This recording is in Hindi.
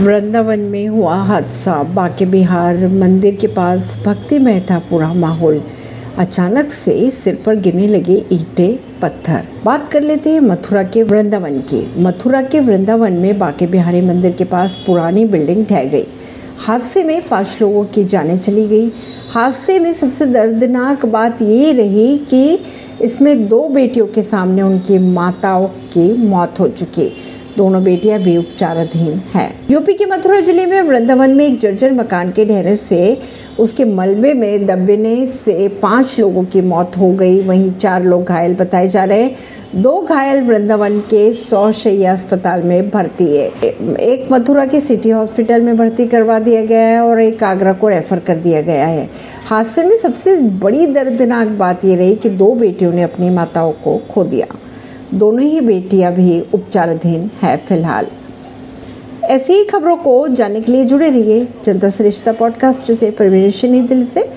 वृंदावन में हुआ हादसा। बाके बिहार मंदिर के पास भक्तिमय था पूरा माहौल। अचानक से सिर पर गिरने लगे ईटे, पत्थर। बात कर लेते हैं मथुरा के वृंदावन की। मथुरा के वृंदावन में बाके बिहारी मंदिर के पास पुरानी बिल्डिंग ढह गई। हादसे में पाँच लोगों की जानें चली गई। हादसे में सबसे दर्दनाक बात ये रही कि इसमें दो बेटियों के सामने उनकी माताओं की मौत हो चुकी। दोनों बेटियाँ भी उपचाराधीन है। यूपी के मथुरा ज़िले में वृंदावन में एक जर्जर मकान के ढहने से उसके मलबे में दबने से पाँच लोगों की मौत हो गई। वहीं चार लोग घायल बताए जा रहे हैं। दो घायल वृंदावन के सौ शैया अस्पताल में भर्ती है। एक मथुरा के सिटी हॉस्पिटल में भर्ती करवा दिया गया है और एक आगरा को रेफर कर दिया गया है। हादसे में सबसे बड़ी दर्दनाक बात यह रही कि दो बेटियों ने अपनी माताओं को खो दिया। दोनों ही बेटियाँ भी उपचाराधीन है फ़िलहाल। ऐसी ही खबरों को जानने के लिए जुड़े रहिए जनता श्रेष्ठता पॉडकास्ट से, परवीन दिल से।